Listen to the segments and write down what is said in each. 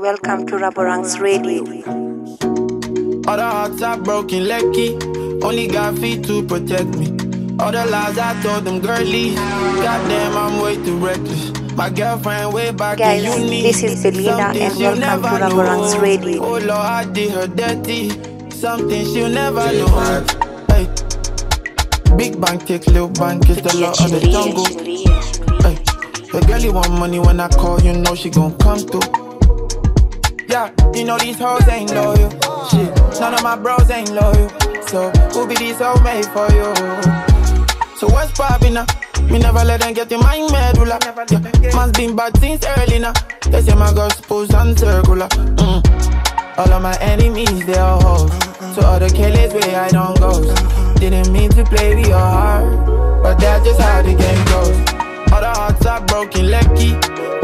welcome to Raboranks Radio. All the hearts are broken, lucky. Only God feet to protect me. All the lies I told them, girly. Goddamn, I'm way too reckless. My girlfriend way back Guys, in uni. this is Belinda Something and she'll welcome to never Raboranks. Radio. Oh Lord, I did her dirty. Something she'll never know. Hey. Big bank take little bank is the law of the jungle. Hey. The girl you want money when I call, you know she gon' come through. Yeah, you know these hoes ain't loyal. Shit, none of my bros ain't loyal. So who be these hoes made for you? So what's poppin' now? Me never let them get in my medulla. Yeah, man's been bad since early now. They say my girl's supposed and circular. Mm. All of my enemies, they are hoes. So all the killers way I don't go. Didn't mean to play with your heart, but that's just how the game goes. All the hearts are broken, lucky.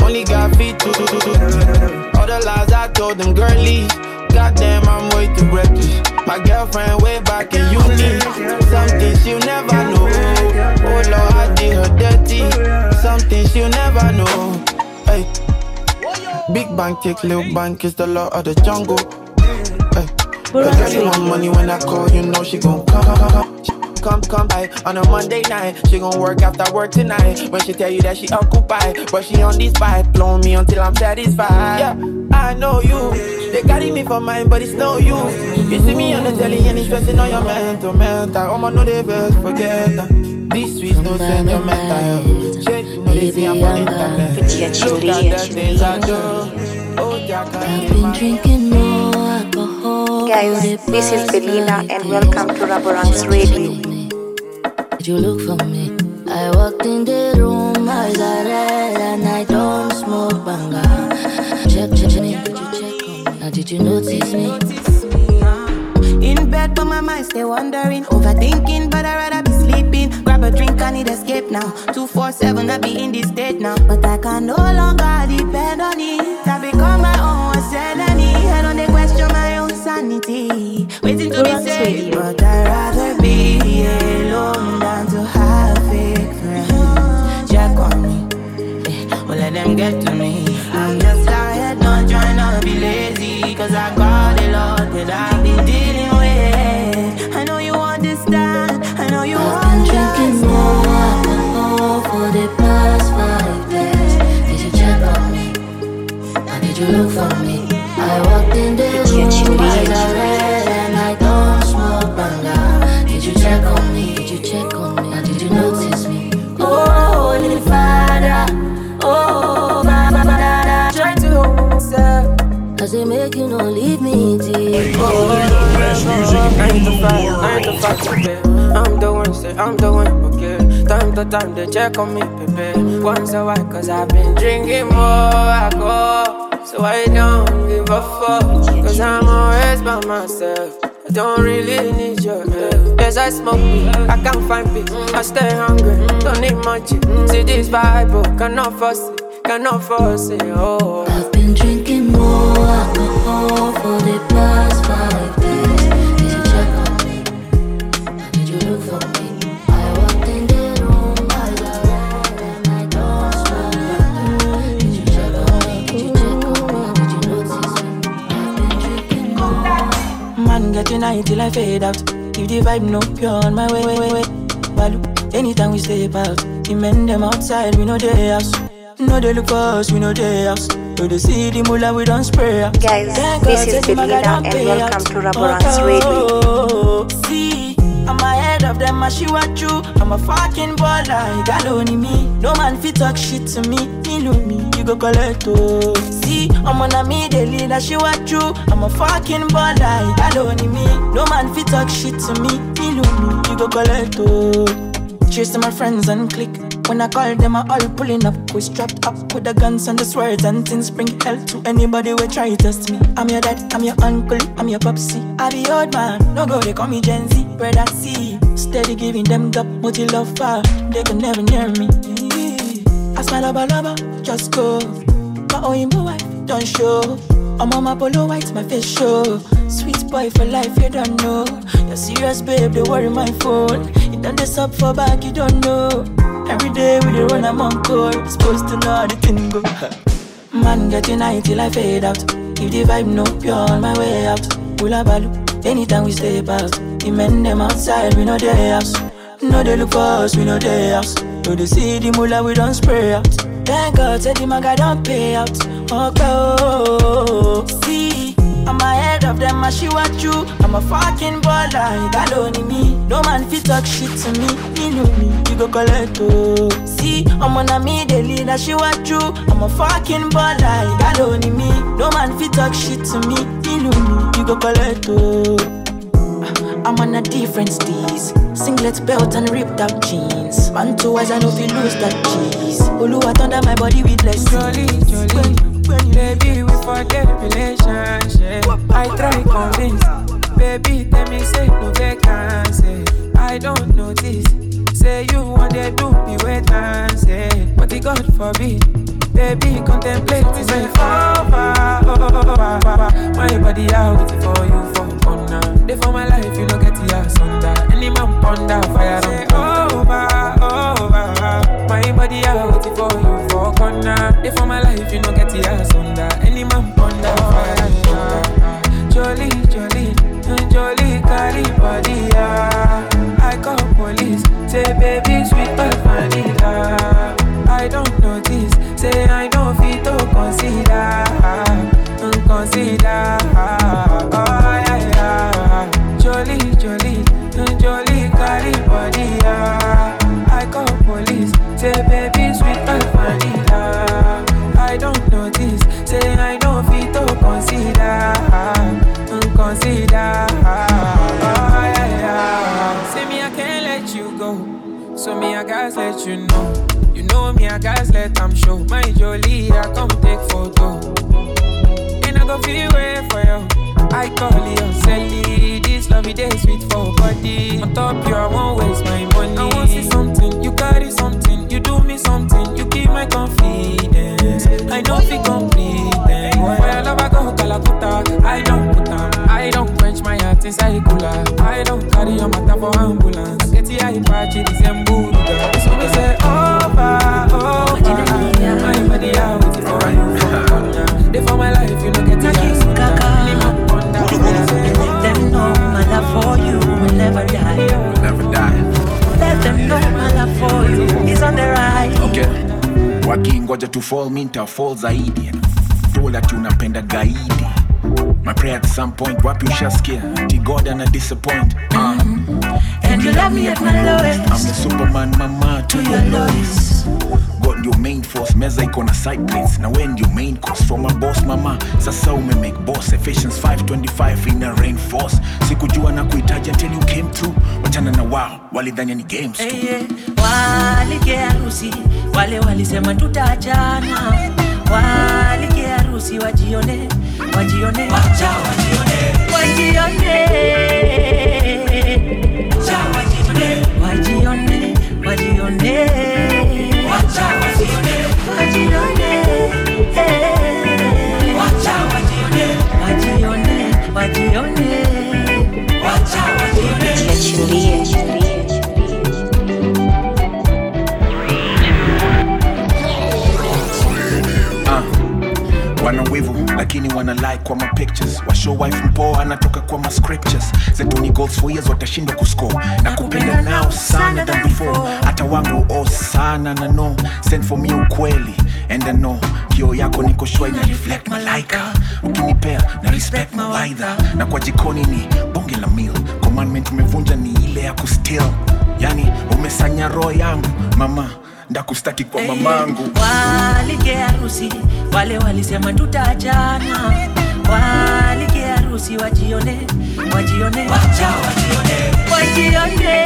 Only got feet to All the lies I told them, girlies. Goddamn, I'm way too reckless. My girlfriend way back in uni. Something she'll never know. Oh Lord, I did her dirty. Something she'll never know. Hey. Big bank take little bank is the law of the jungle. Hey. The girl you want money when I call, you know she gon' come, come, come. Come, come by on a Monday night. She gon' work after work tonight. When she tell you that she occupied, but she on this pipe, blow me until I'm satisfied. Yeah, I know you. They carry me for mine, but it's no you. You see me on the telly and it's stressing on your mental, mental. Oh, I'ma know they best forget that. These sweets no sentimental. Shit, you know they see I'm on internet. Look at the things I do. Oh, Jack, I've been drinking more alcohol. Guys, this is Belinda and welcome to Raboranks Radio. Did you look for me? I walked in the room, eyes are red, and I don't smoke banga. Check, check, check, you check me? Now did you notice me? In bed, but my mind stay wandering, overthinking, but I'd rather be sleeping. Grab a drink, I need escape now. 247, I be in this state now. But I can no longer depend on it. I become my sanity. Waiting to be saved, but I'd rather be alone than to have fake friends. Check on me. Well, let them get to me. I'm just tired, not trying to be lazy. Cause I got a lot that I've been dealing with. I know you understand. I know you I've been drinking more alcohol for the past five days. Did you check on me? Now did you look for me? I walked in the room, Cause they make you not leave me deep. Nine to five, nine to five, baby. I'm the one, say I'm the one, okay. Time to time they check on me, baby. Once a while, cause I've been drinking more alcohol. So I don't give a fuck, cause I'm always by myself. I don't really need your help. Yes, I smoke weed, I can't find peace. I stay hungry, don't need much. See this vibe, oh, cannot force it, cannot force it, oh. Alcohol for the past five days. Did you check on me? Did you look for me? I walked in the room, smoke. Did you check on me? Did you check on me? Did you notice me? I've drinking. Man till I fade out. If the vibe no pure on my way, way, way, way. Balu, anytime we step out, the men them outside, we know they house. No they look for us, we know they house. See the mullah, we don't spray. Guys, Thank this is don't and welcome to Raboranks oh, Radio. Oh, See, I'm ahead of them, I she what you. I'm a fucking baller, got only me. No man fit talk shit to me. Me know me, you go collect oh. See, I'm on a me daily, that she what you. I'm a fucking baller, got only me. No man fit talk shit to me. Me know me, you go collect oh. Cheers to my friends and click. When I call them, I all pulling up. We strapped up with the guns and the swords and things. Bring hell to anybody who try to test me. I'm your dad, I'm your uncle, I'm your popsy. I be old man, no go, they call me Gen Z. Brother C, steady giving them the multi love far. They can never near me. Ask my lover, lover, just go. My own wife, don't show. I'm on my polo white, my face show. Sweet boy for life, you don't know. You're serious, babe, they worry my phone. You done this up for back, you don't know. Every day we dey run, on call. Supposed to know the thing go. Man get united till I fade out. If the vibe no pure on my way out, pull a Balu. Anytime we stay past, the men them outside, we know their house. No they look for us, we know their house. No they see the mula, we don't spray out. Thank God, say the maga don't pay out. Okay, oh, oh, oh. see. I'm ahead of them, I she what you. I'm a fucking baller, got only me. No man fit talk shit to me, me know me, you go collect oh. See, I'm on a me, the leader, she what you. I'm a fucking baller, got only me. No man fit talk shit to me, me know me, you go collect oh. I'm on a different steez. Singlet belt and ripped up jeans. Man, two eyes, I know if you lose that cheese. Oluwa under my body with less Jolly, jolly. Baby, we forget relationship. I try convince. Baby, tell me say no vacancy. I don't notice. Say you want to do me wait and say, eh. but the God forbid. Baby, contemplate me say over, over. My body out for you for corner. Day for my life, you know get the ass under. Any man ponder fire say over, over. My body out for you for corner. Day for my life, you know get the ass under. Any man ponder fire under. Jolly, jolly, jolly, carry body ah. I call police, say baby sweet but vanilla. I don't notice, say I know fit to consider, mm, consider. Oh yeah yeah, jolly, jolly, sweet. I don't notice, say I know fit to consider, mm, consider. Oh yeah yeah, say me I can't let you go, so me I guys let you know. You know me, I guys let show. My jolly, I come take photo. And I go feel way for you. I call you Sally. This love day sweet for body. On top you, I won't waste my money. I want see something, you carry something, you do me something, you keep my confidence. I if you complete. For your love, I go Calacuta. I don't put on, I don't quench my heart inside cooler. I don't carry your matter for ambulance. I get the eye patch, it is embuda. So we say over, over. Tu fall mi fall zaidi. That unapenda gaidi. My prayer at some point wapi ushaskia ti God ana disappoint. Uh, And you love me at my I'm the superman mama to To your lowest. Main force, meza iko na side plates na we ndio main course from a boss mama. Sasa ume make boss Ephesians 5:25 ina reinforce. Sikujua na kuhitaji until you came through. Wachana na wao, walidhania ni games tu. Hey, yeah. Walike harusi wale walisema tutaachana, walike harusi wajione, wajione, wacha wajione, wajione, wajione. Wana wivu lakini wana like kwa ma pictures. Washow mpoa anatoka kwa mascriptures zetuni zetu goals for years watashindwa kuscore. Na kupenda nao sana than before. Hata wangu oh sana na no. Send for me ukweli and I kio yako niko shwa ina reflect malaika ukinipea na respect mawaidha na kwa jikoni ni bonge la meal commandment umevunja ni ile ya kustil yani umesanya roho yangu mama ndakustaki kwa mamangu. Walike harusi wale walisema tutaachana, walike harusi wajione, wajione, wacha wajione, wajione,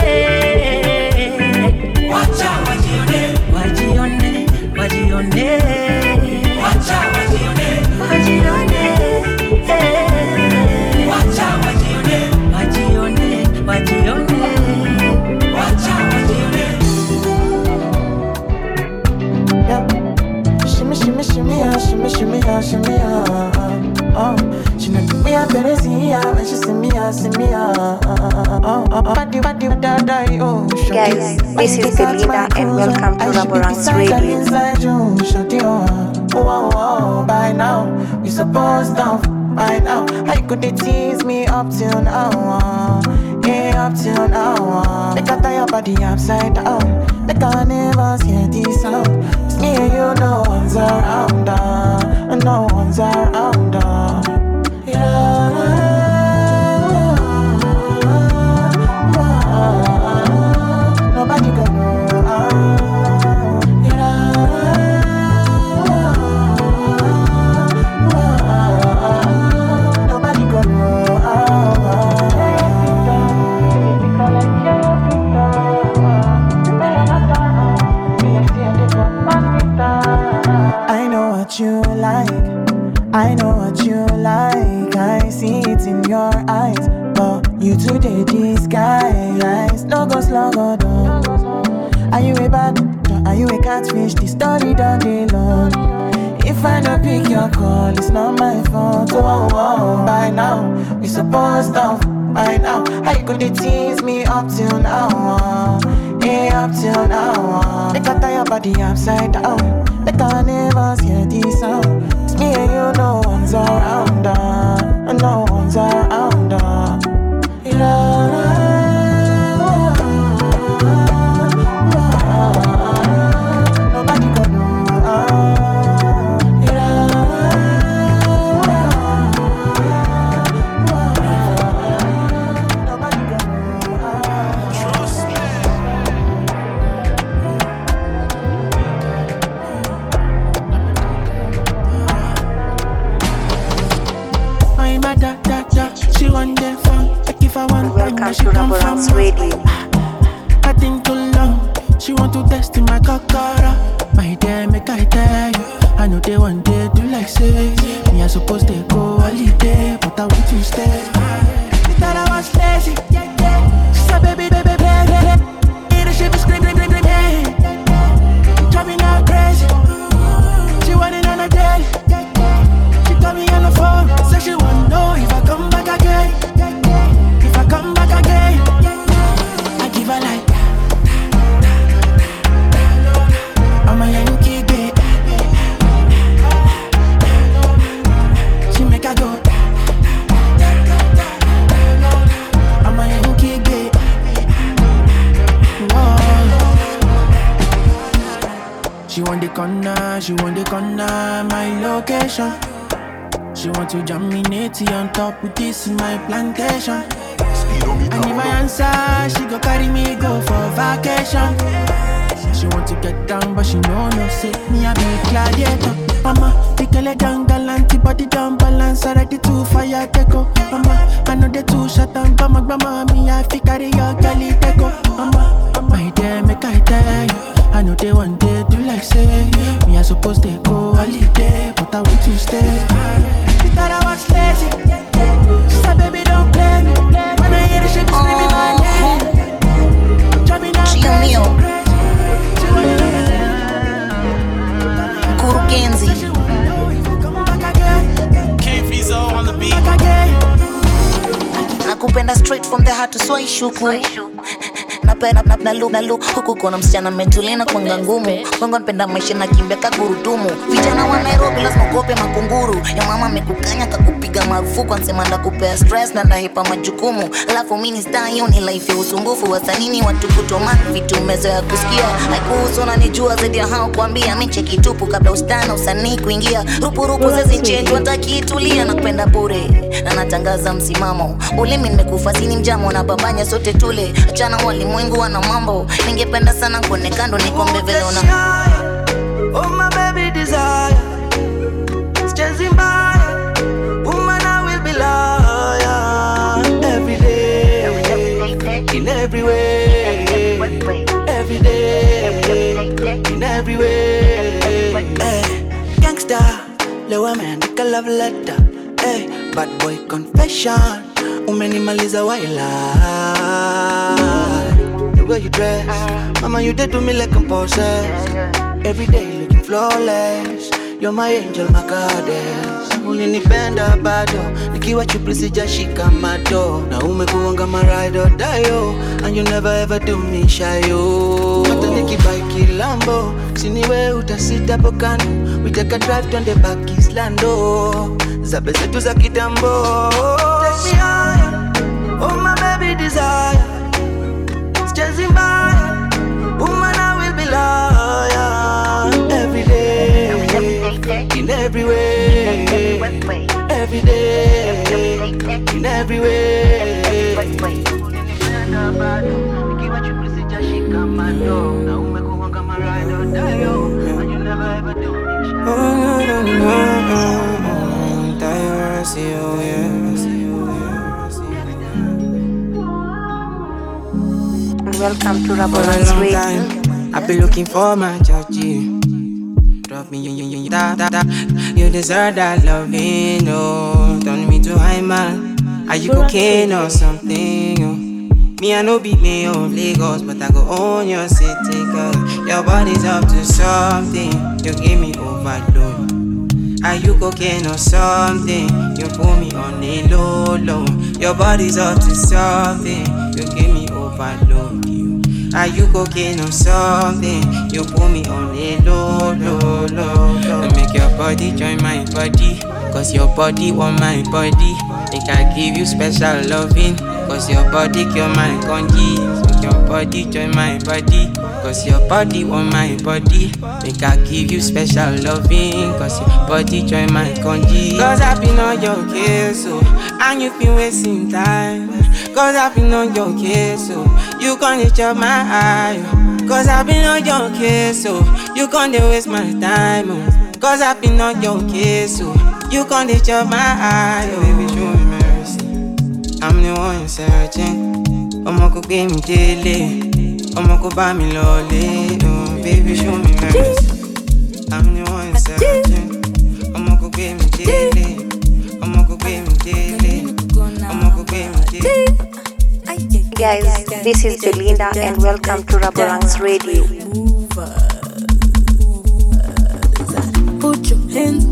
wacha wajione, wajione, wajione, wacha wajione, wajione, shimmy, shimmy, yeah. Uh, oh, uh. she not me a better see, yeah, uh, when she see me, yeah, see me. Oh, oh, oh, body, body, da, da, oh. Guys, oh. this is When you take out Delina and welcome to I Raboranks Radio. you, oh. oh, oh, by now. We supposed to by now. How could they tease me up till now? Uh, yeah, up till now. Uh. Make I tie your body upside down. Make I never hear this sound. It's me and you, no one's around. Uh, no one's around. Uh. Yeah. She want to test in my kakara. My dear, make I tell you. I know they want day do like say. Me, I suppose they go holiday, but I want to stay. This in my plantation. And if I answer, she go carry me go for vacation. She want to get down, but she know no say me a be gladiator. Mama, the girl down galant, body down balance, already too fire go. Mama, I know they too shut down, but my grandma me I fi carry your girlie go. Mama, my dear, make I tell you, I know they want day do like say me I suppose they go holiday, but I want to stay. She thought I was lazy. Nakupenda straight from the heart so swai shuku napenda na, na, look, na huku kuna msichana mejulina kwanga ngumu. Wengo napenda maisha na kimbia kagurudumu vijana wa nairobi lazima ukope makunguru. Ya mama amekukanya kakupiga marufuku. Ansema ndakupea stress na ndahepa majukumu. Alafu mini hiyo ni life ya usumbufu. Wasanini watu kutomani vitu mezoya kusikia? Haikuhusu nanijua zaidi ya hao kuambia. Miche kitupu kabla ustana usanii kuingia. Rupurupu zezinchenji takiitulia na kupenda bure na natangaza msimamo. Ulimi nimekufa sini mjamo na babanya sote tule. Achana walimwengu wana mambo. Ningependa sana kuone kando nikombe vile una Oh my baby desire. Sichezi mbaya. Woman I will be loyal Every day In every way. Every day In every way. Hey, Gangsta Leo ameandika love letter. Hey, Bad boy confession. Umenimaliza waila way you dress. Mama you did to me like I'm possessed. Every day looking flawless. You're my angel, my goddess. Ulinipenda bado. Nikiwa chupli sijashika mato Na umekuanga maraido oh. And you never ever do me shy oh. Hata nikibaiki lambo siniwe utasita pokano we take a drive twende back islando zabe zetu za kitambo. Take me higher, oh my baby desire sichezi mbaya woman I will be loyal every day in every way. Every day in every way. Nikiwa chupi sijashika mando na umekuwa kama ride or die yo and you never Welcome to long time, I've been looking for my Georgie. Drop me, you, you, you, da, da, da. You deserve that loving, oh. Turn me to high man. Are you cocaine or something? Oh. Me, I know be me of Lagos, but I go own your city, girl. Your body's up to something. You give me overload. Are you cocaine or something? You put me on a low, low. Your body's up to something. You give overload. You. Are you cocaine or something? You put me on a low, low, low, low. And make your body join my body. Cause your body want my body. Make I give you special loving. Cause your body cure my congee. Make your body join my body. Cause your body want my body. Make I give you special loving. Cause your body join my congee. Cause I've been on your case, so and you've been wasting time. Cause I've been on your case, so you can't chop my eye. oh. Cause I've been on your case, so you can't waste my time. oh. Cause I've been on your case, so you can't chop my eye. Oh, baby, show me mercy. I'm the one searching. Ọmọ kò gbé mi délé, ọmọ kò bá mi lọlé. Oh, baby, show me mercy. I'm the one searching. Ọmọ kò gbé mi délé, ọmọ kò gbé mi délé, ọmọ kò gbé mi. Guys, this is Belinda and welcome to Raboranks Radio. Put your hands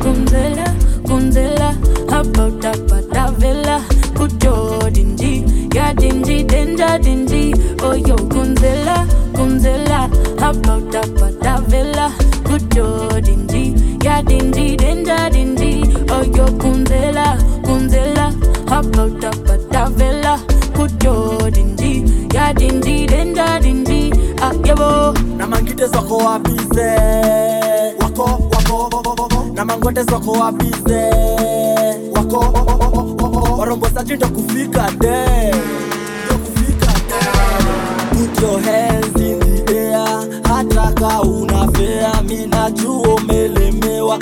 Gonzela, how about that patavela? Your dingy, yeah, dingy, danger, dingy. Oh, yo, Gonzela, about that patavela? Your dingy, yeah, dingy, danger, dingy. Oh, yo, Gonzela, about that patavela? Your dingy, yeah, dingy, danger, dingy. Ah, yabo. na mangite zako wapize wako na zako wapize wako warombosaji ndo kufika de. Ndo kufika de. Put hata ka una fea mina jua umelemewa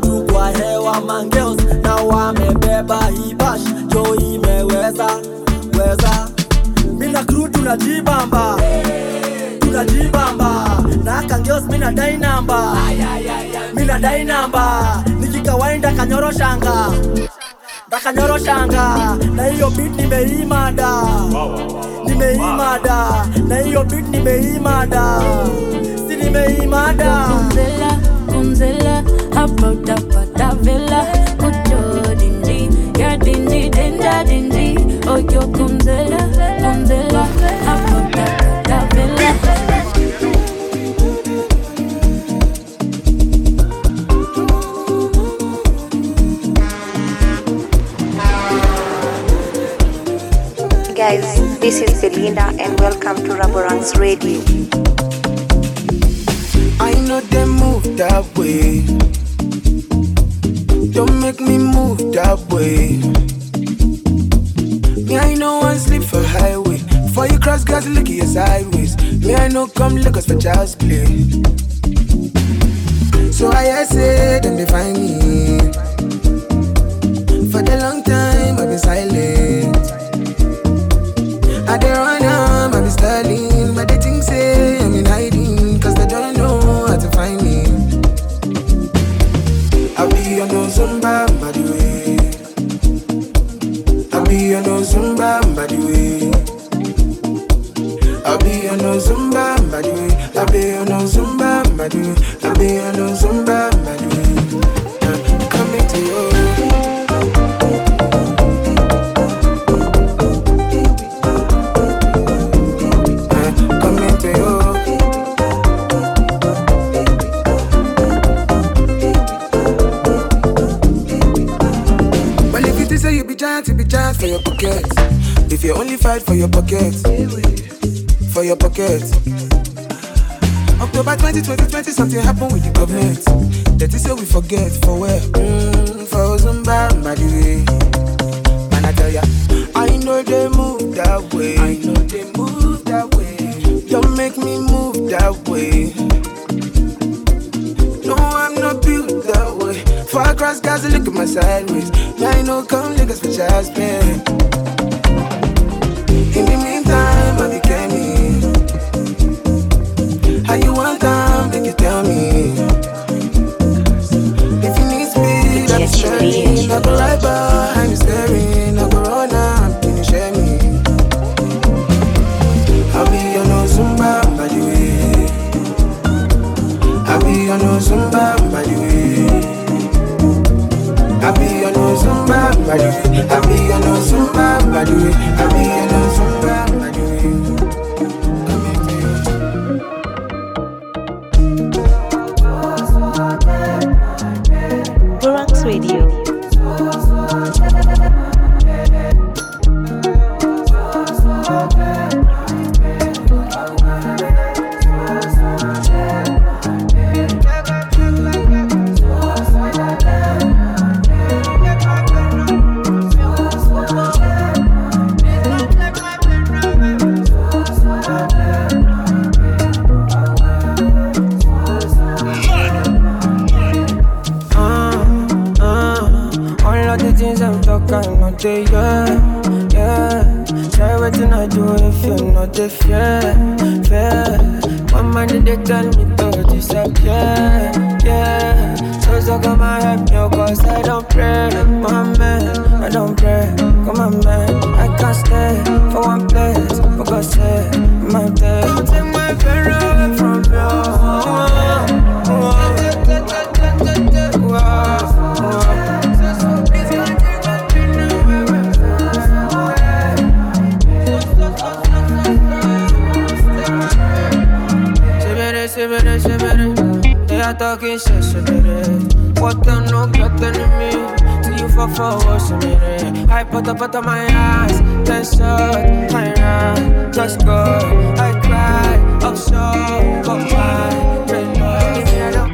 tu kwa hewa mangeos na wamebeba hibash jo imeweza weza. Mina kru tunajibamba tunajibamba Raka ngios mina dai namba. Mina dai namba. Nikikawaida kanyoroshanga ndakanyoroshanga na hiyo beat nimeimada. Nimeimada. Na hiyo beat nimeimada. Si nimeimada. Kumzela kumzela hapa utapata vela. Guys, this is Belinda and welcome to Raboranks Radio. I know they move that way. Don't make me move that way. Me, I know one sleep for highway. For you cross gas, look at your sideways. Me, I know come look us for child's play. So I say, them they find me. For the long time, I've been silent. I dey fight for your pocket, for your pocket. October 2020, 20, something happened with the government. That is say we forget for where? Mm, for Zumba, by the way. Man, I tell ya, I know they move that way. I know they move that way. Don't make me move that way. No, I'm not built that way. Far across Gaza, look at my sideways. Yeah, I know, come look at spin. In no Zumba, by the way. I'll be the fear, fear. One man did they tell me to disappear, yeah. So so come and help me, oh cause I don't pray, my man, I don't pray. Come on, man, I can't stay for one place, oh for God's sake, my day. Sebere What the no get enemy See you for forward, sebere I put up out of my eyes Then shut, I run Just go, I cry Offshore, go by Red love, give me a love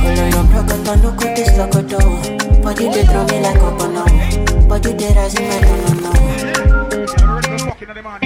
Color your prokoto, look at this lokoto. Body they throw me like a banana. Body they rise in my no no no.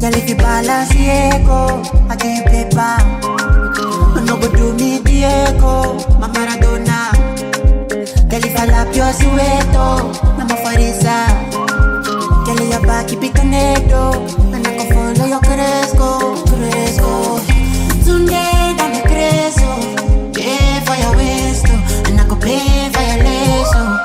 Girl, if you balance Diego, I give you paper. No go do me Diego, my Maradona. Girl, if I lap your sueto, I'm a farisa. Girl, your back keep it connected, and I can follow your cresco, cresco. Sunday, dame creso, pay for your waist, oh, and I go pay for your lace, oh,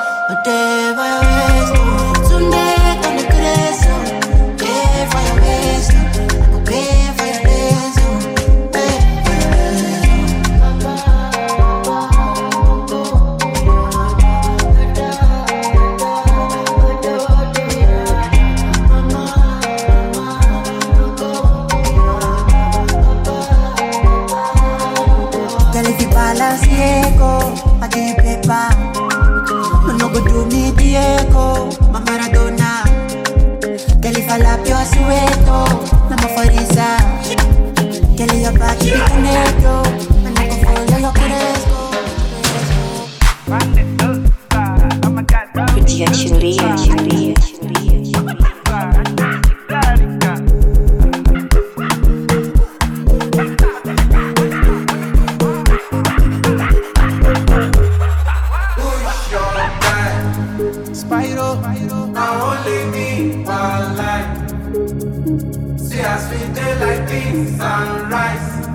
sunrise.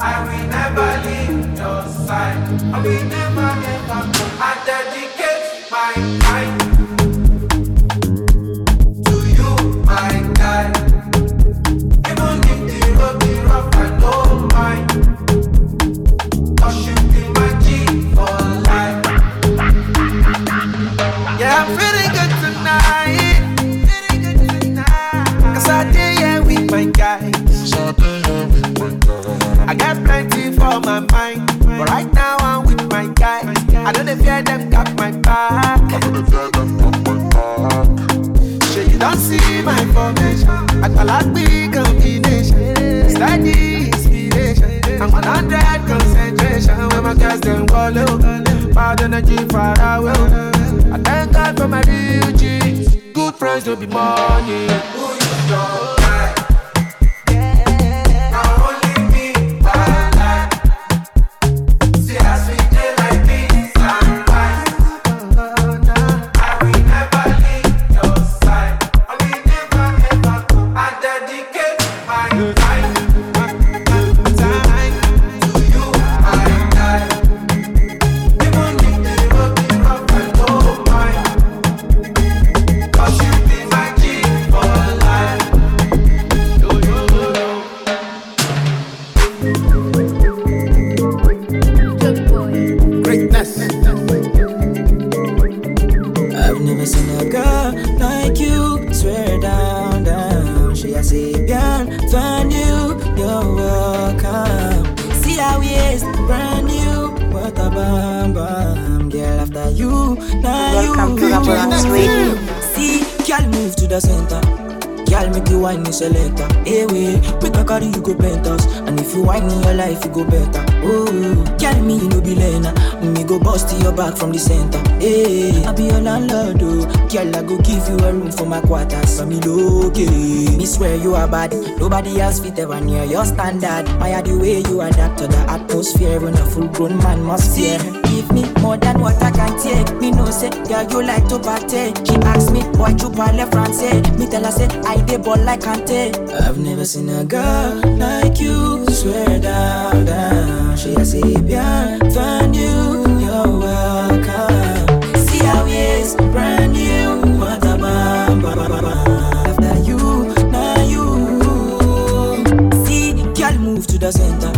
I will never leave your side. I will never. Good friends don't be money. From the center. Hey, I be your landlord, oh. Girl, I go give you a room for my quarters. For me, okay. Me swear you are bad. Nobody else fit ever near your standard. I are the way you adapt to the atmosphere when a full grown man must fear. Give me more than what I can take. Me no say, girl, you like to party. She ask me, why you parle français? Me tell her, say, I dey ball like Kante. I've never seen a girl like you. Swear down, down. She a Sabian, find you, you're welcome. Move to the center.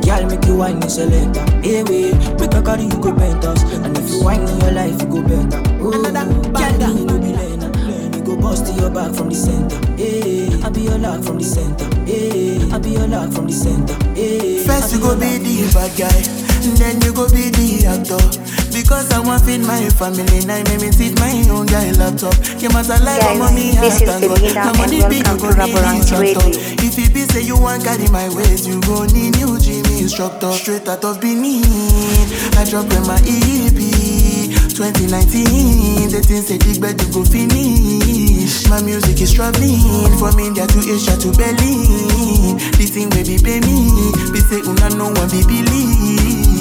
Girl, make you wine me selector. Hey, eh, way, make a carry you go penthouse. And if you wine in your life, you go better. Oh, girl, me no be lena. Me go bust your back from the center. Hey, I be your lock from the center. Hey, I be your lock from the center. Hey, First you go be the bad guy, then you go be the actor. Because I want feed my family, now make me my own guy laptop. You like Guys, mommy this is. Belinda and welcome you to go need Raboranks instructor. Radio. If it be say you want carry my ways, you go need new gym instructor. Straight out of Benin, I drop in my EP. 2019, the things say big bed you go finish. My music is traveling from India to Asia to Berlin. This thing be pay me, be say una no one be believe.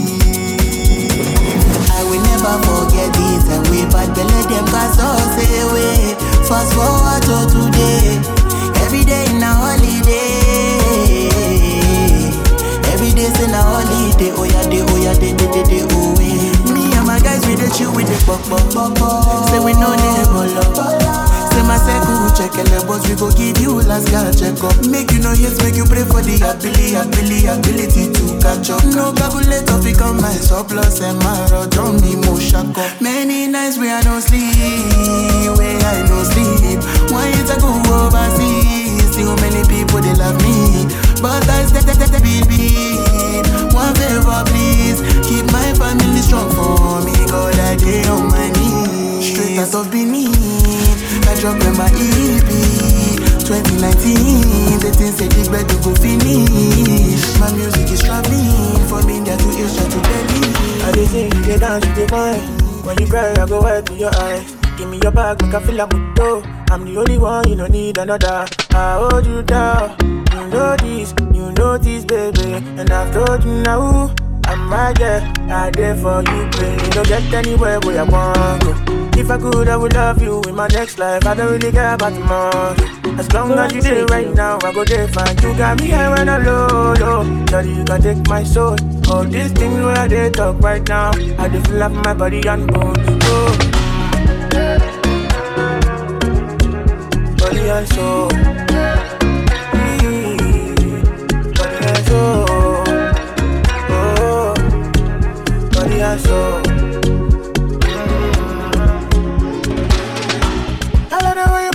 I will never forget this and we bad belly them cast us away. Fast forward to today, every day in a holiday. Every day's in a holiday, oh yeah, day, oh yeah, day, day, day, day, oh yeah. Me and my guys we the chill with the pop pop pop pop. Say we no need bolo. Say my circle check ele but we go give you last guy check up. Make you no hate, make you pray for the ability, ability, ability to catch up. No calculator fi come my surplus eh, and my road drum me mo shack up. Many nights where I no sleep, where I no sleep. One year to go overseas, still many people they love me, When you cry, I go wipe with your eyes. Give me your bag, make I feel like a dough. I'm the only one, you don't need another. I hold you down. You know this, you know this, baby. And I've told you now, I'm right there. I there for you, baby. You don't get anywhere where I want go. If I could, I would love you in my next life. I don't really care about tomorrow. As long as you there right now, I go there fine. You got me here when I'm low, low. Daddy, you can take my soul. All these things where they talk right now. I just feel up my body and bone. Oh. Body and soul. Mm. Body and soul. Oh. Body and soul. I love the way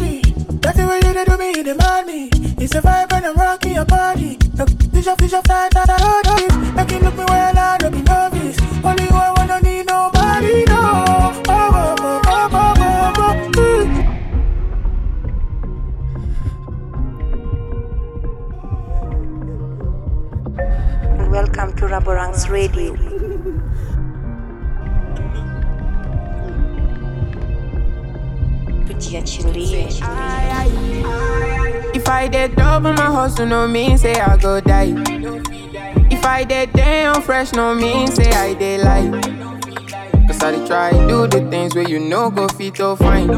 me. That's the way you do me. It's vibe when I'm rocking your body. Look, fish up, fish up, fly, fly, fly, fly. Make you look me well, I don't be novice. Only you, I wanna need nobody, no. Oh, oh, oh, oh, oh, oh, oh, oh. And welcome to Raboranks Radio. If I did double my hustle, no mean say I go die. If I did damn fresh, no mean say I did lie. Cause I try do the things where you know go fit to fine.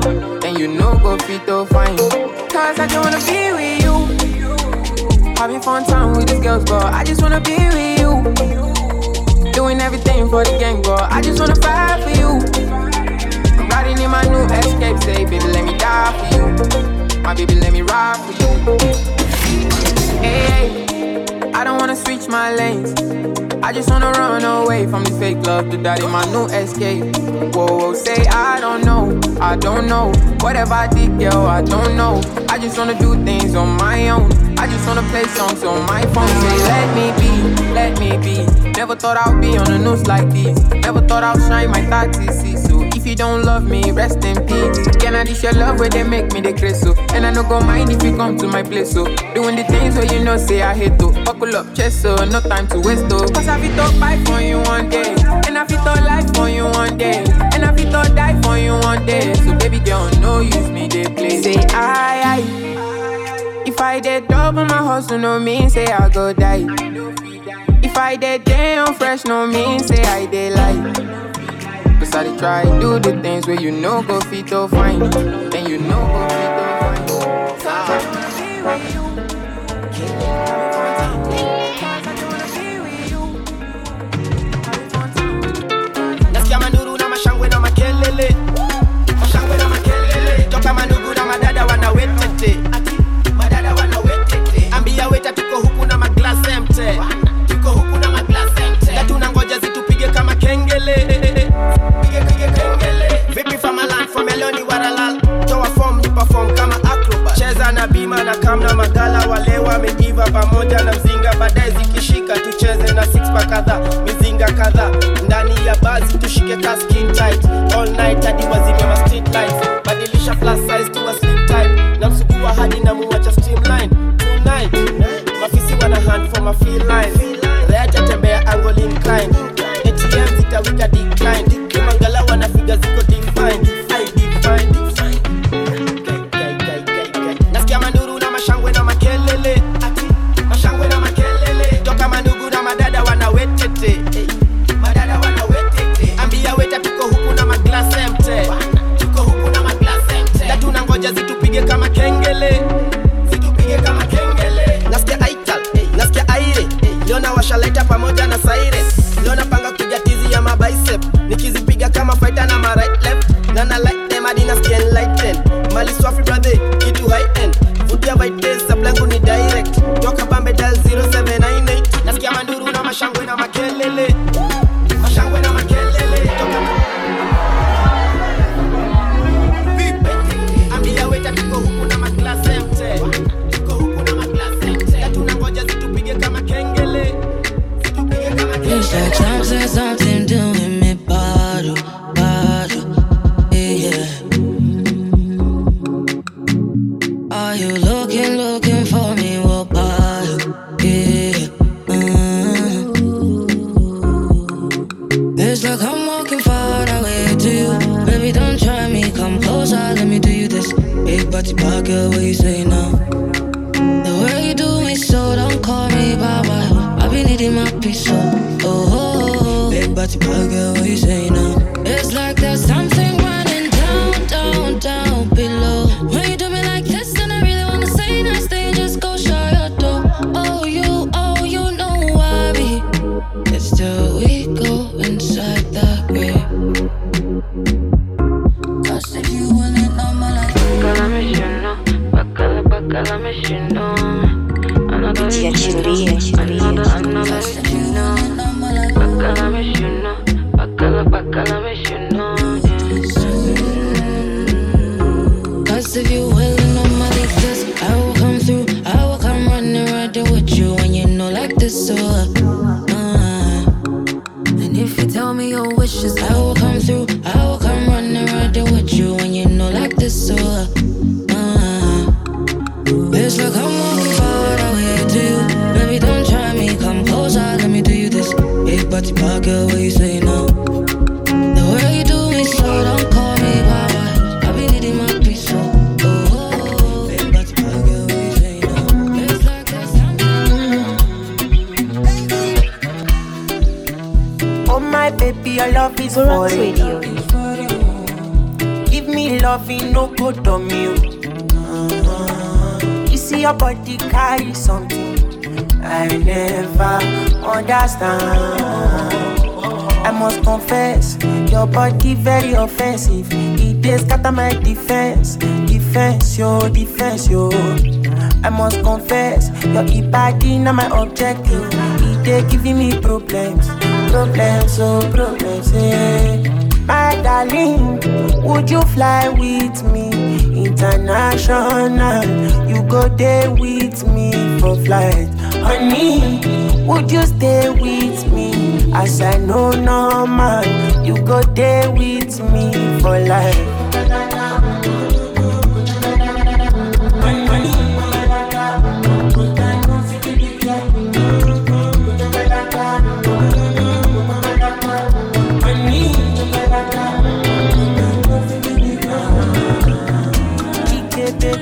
And you know go fit to fine. Cause I just wanna be with you. Having fun time with these girls, but I just wanna be with you. Doing everything for the gang, but I just wanna fight for you. I'm riding in my new escape, say, baby, let me die for you. My baby, let me ride for you. Hey, hey, I don't wanna switch my lanes. I just wanna run away from this fake love, to that in my new escape. Whoa, whoa, say I don't know, I don't know. Whatever I did, girl, I don't know. I just wanna do things on my own. I just wanna play songs on my phone. Say, let me be, let me be. Never thought I'd be on the news like this. Never thought I'd shine my 30 So if you don't love me, rest in peace. Can I dish your love where they make me the so? And I no go mind if you come to my place so. Doing the things where you know say I hate to. Buckle up, chest so no time to waste though. Cause I fit to fight for you one day. And I fit to life for you one day. And I fit to die for you one day. So baby girl, no use me they play. Say I, I. If I did double my hustle, no mean say I go die. If I did damn fresh, no mean say I did lie. I dey try do the things where you know go fit to fine. And you know go fit to nasikia cheza na kamna magala wale wamejiva pamoja na mzinga. Baadaye zikishika tucheze na six pack kadhaa mizinga kadha ndani ya basi tushike ka tight. All night hadi wazime ma street lights. Badilisha plus size to a slim type. Na msugua hadi na muwacha streamline. Tonight mafisi wana hand for my feel reacha tembea angle incline. ATM zitawika decline. Kimangala wanafiga ziko must confess, your body not my objective. It dey giving me problems, problems, oh problems, eh. My darling, would you fly with me international? You go there with me for flight, honey. Would you stay with me as I know no man? You go there with me for life.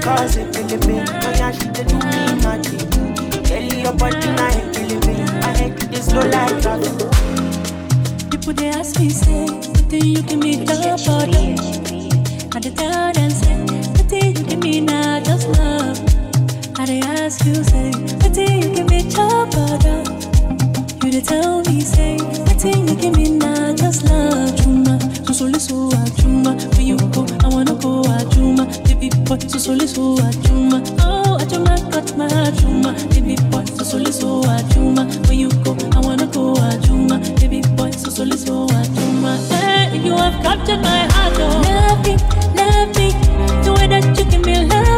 Cause it kill me, oh yeah, she dey do me magic. Girl, your body na hit killing me. I hate it slow like traffic. People they ask me, say, do you give me the bottle? I dey tell them, say, do you give me now, just love. I dey ask you, say, what do you give me the bottle? You dey tell me, say, what do you give me now, just love. Chuma, so so so chuma, where you go, I wanna go, chuma, baby boy, so so so chuma. Oh, chuma, got my chuma, baby boy, so so so chuma, where you go, I wanna go, chuma, baby boy, so so so chuma. Hey, you have captured my heart, oh. Love me, love me, the way that you give me love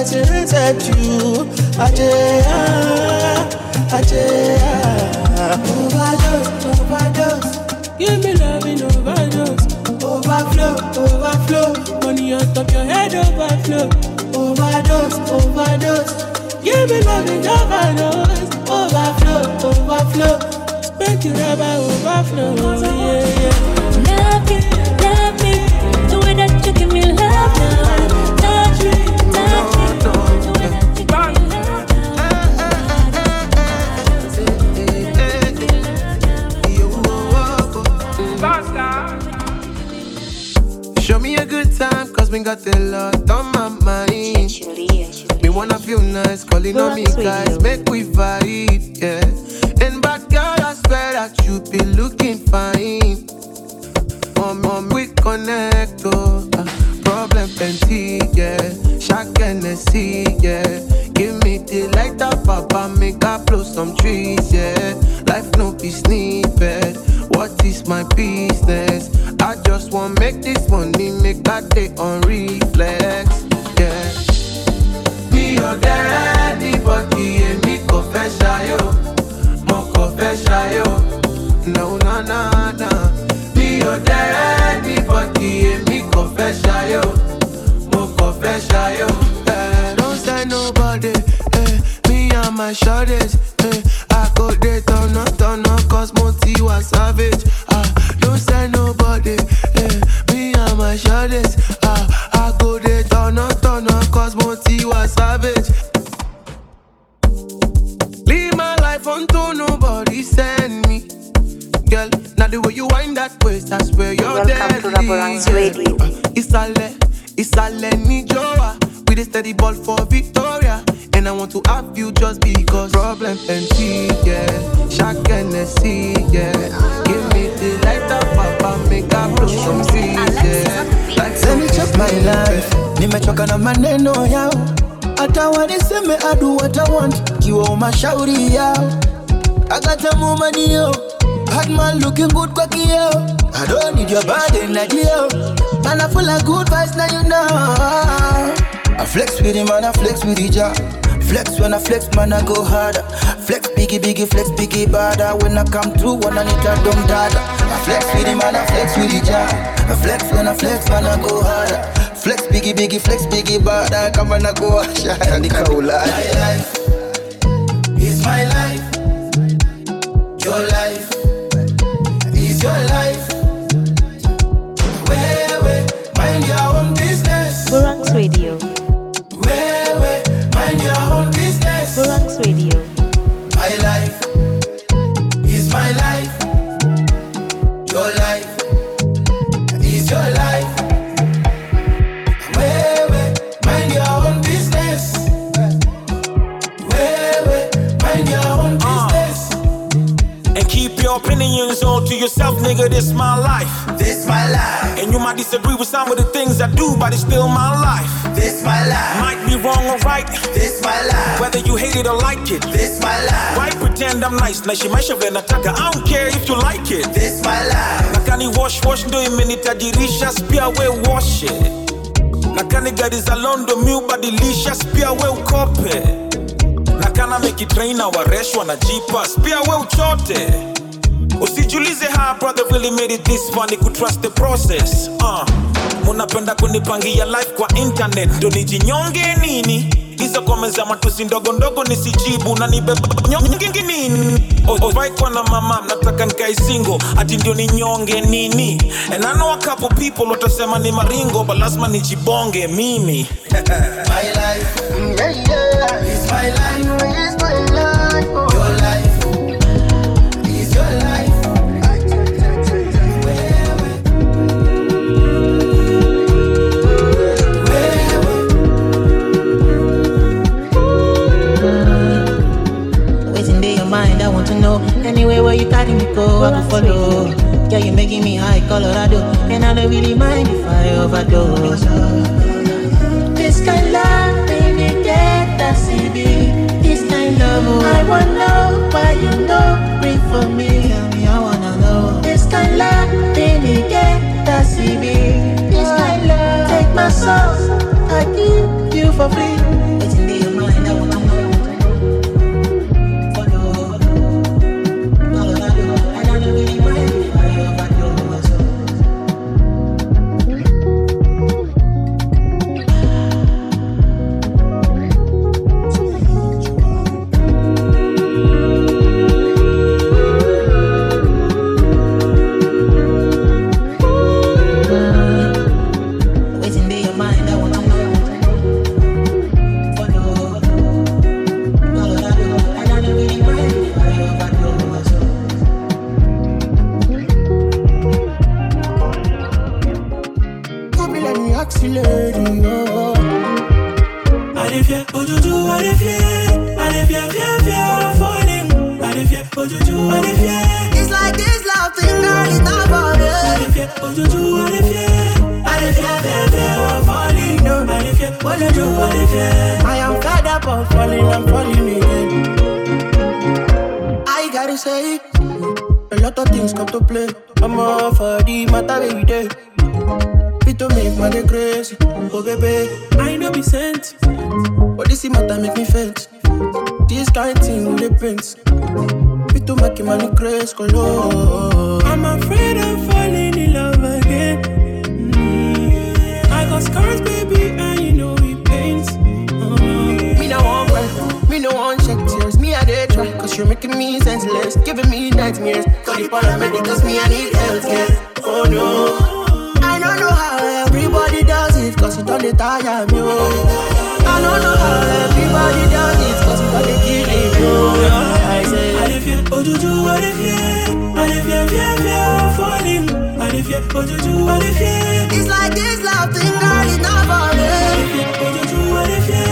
person except you. Ajay, Ajay. Overdose, overdose. Give me loving overdose. Overflow, overflow. Money on top your head overflow. Overdose, overdose. Give me loving overdose. Overflow, overflow. Make you never overflow. Yeah, yeah. Got a lot on my mind. Me wanna feel nice, calling on me guys, make we vibe, yeah. And bad girl, I swear that you be looking fine. Mom, mom, we connect, oh. uh, problem plenty, yeah. Shock Hennessy, yeah. Give me the light up, papa, make I blow some trees, Man I full of good vibes now you know I flex with him and I flex with each other Flex when I flex, man, I go harder. Flex biggie, biggie, flex biggie, bada. When I come through, when I need a dumb dada. I flex with him and I flex with each other. I flex when I flex, man, I go harder. Flex biggie, biggie, flex biggie, bada. Come on, I go harder. My life is my life. Your life is your life. Mind your own business. Burangs Radio. Where, where, mind your own business. Burangs Radio. My life is my life. Your life is your life. Where, where, mind your own business. Where, where, mind your own uh. business. And keep your opinions all to yourself, nigga. This my life. This my life. And you might disagree with some of the things I do, but it's still my life. This my life. Might be wrong or right. This my life. Whether you hate it or like it. This my life. Why pretend I'm nice? Na shimaisha vile nataka. I don't care if you like it. This my life. Nakani wash wash ndo imenitajirisha, pia we wash it. Nakani gari za Londo mi ubadilisha, pia we ukope. Nakana mekitraina waresh wanajipa, pia we uchote. Usijulize ha brother really made it this far, ni kutrust the process. Uh, munapenda kunipangia life kwa internet, ndo nijinyonge nini? hizo kome za matusi ndogo ndogo nisijibu na nibeba nyonge nini? Ovaikwa na mama nataka nikae single. Ati ndio ninyonge nini? And I know a couple people watasema ni maringo but lazima nijibonge mimi. My life, mm, yeah, yeah, it's my life, it's my life know. Anywhere where you carry me go, I go follow. Yeah, you making me high, Colorado, and I don't really mind if I overdose. This kind of love, baby, get that CB. This kind of love, oh, I wanna know why you know bring for me. Tell me, I wanna know. This kind of love, baby, get that CB. This kind of love, take my soul, I give you for free. Falling. I dey fear, juju, I dey fear. It's like this love thing, girl, it's not for me. I dey fear, oh juju, I dey fear,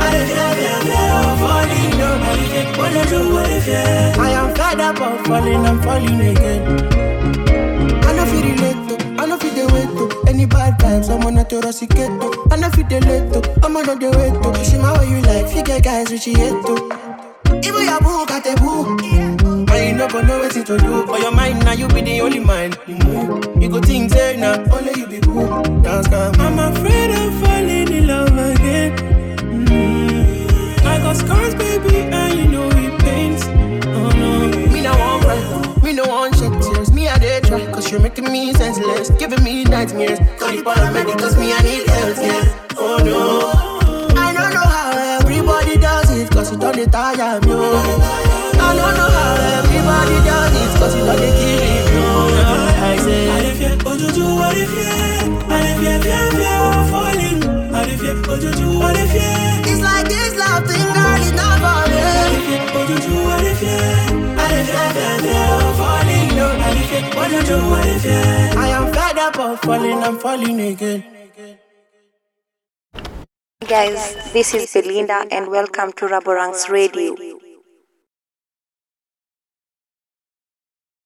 I dey fear, fear, fear of falling. No, dey fear, oh juju, I dey fear. I am fed up of falling, I'm falling again. I know feel relate to, I know feel the wait to. Any bad times, I'm on a Torosic to. I know feel the late to, I'm on the way to. See my way you like, figure guys which you hate to. Even your boo got a boo. And you no go know what to do. For your mind now, you be the only mind. Mm-hmm. You go think say now, only you be cool. Dance come. I'm afraid of falling in love again. Mm. I got scars, baby, and you know it pains. Oh no. Me no want cry, me no want shed tears. Me I dey try, cause you're making me senseless, giving me nightmares. Call the paramedics, me I need health care. Oh no, it, cause it don't tire me. I don't know how everybody does it, cause it don't kill me. I say, I dey fear, oh juju, I dey fear, I fear, fear, fear of falling. I dey fear, oh juju, I dey fear. It's like this love thing, girl, it's not me. I dey fear, oh juju, I dey fear, I fear, fear, fear of falling. I dey fear, oh juju, I dey fear. I am fed up of falling, I'm falling again. Guys, this is Belinda and welcome to Raboranks Radio.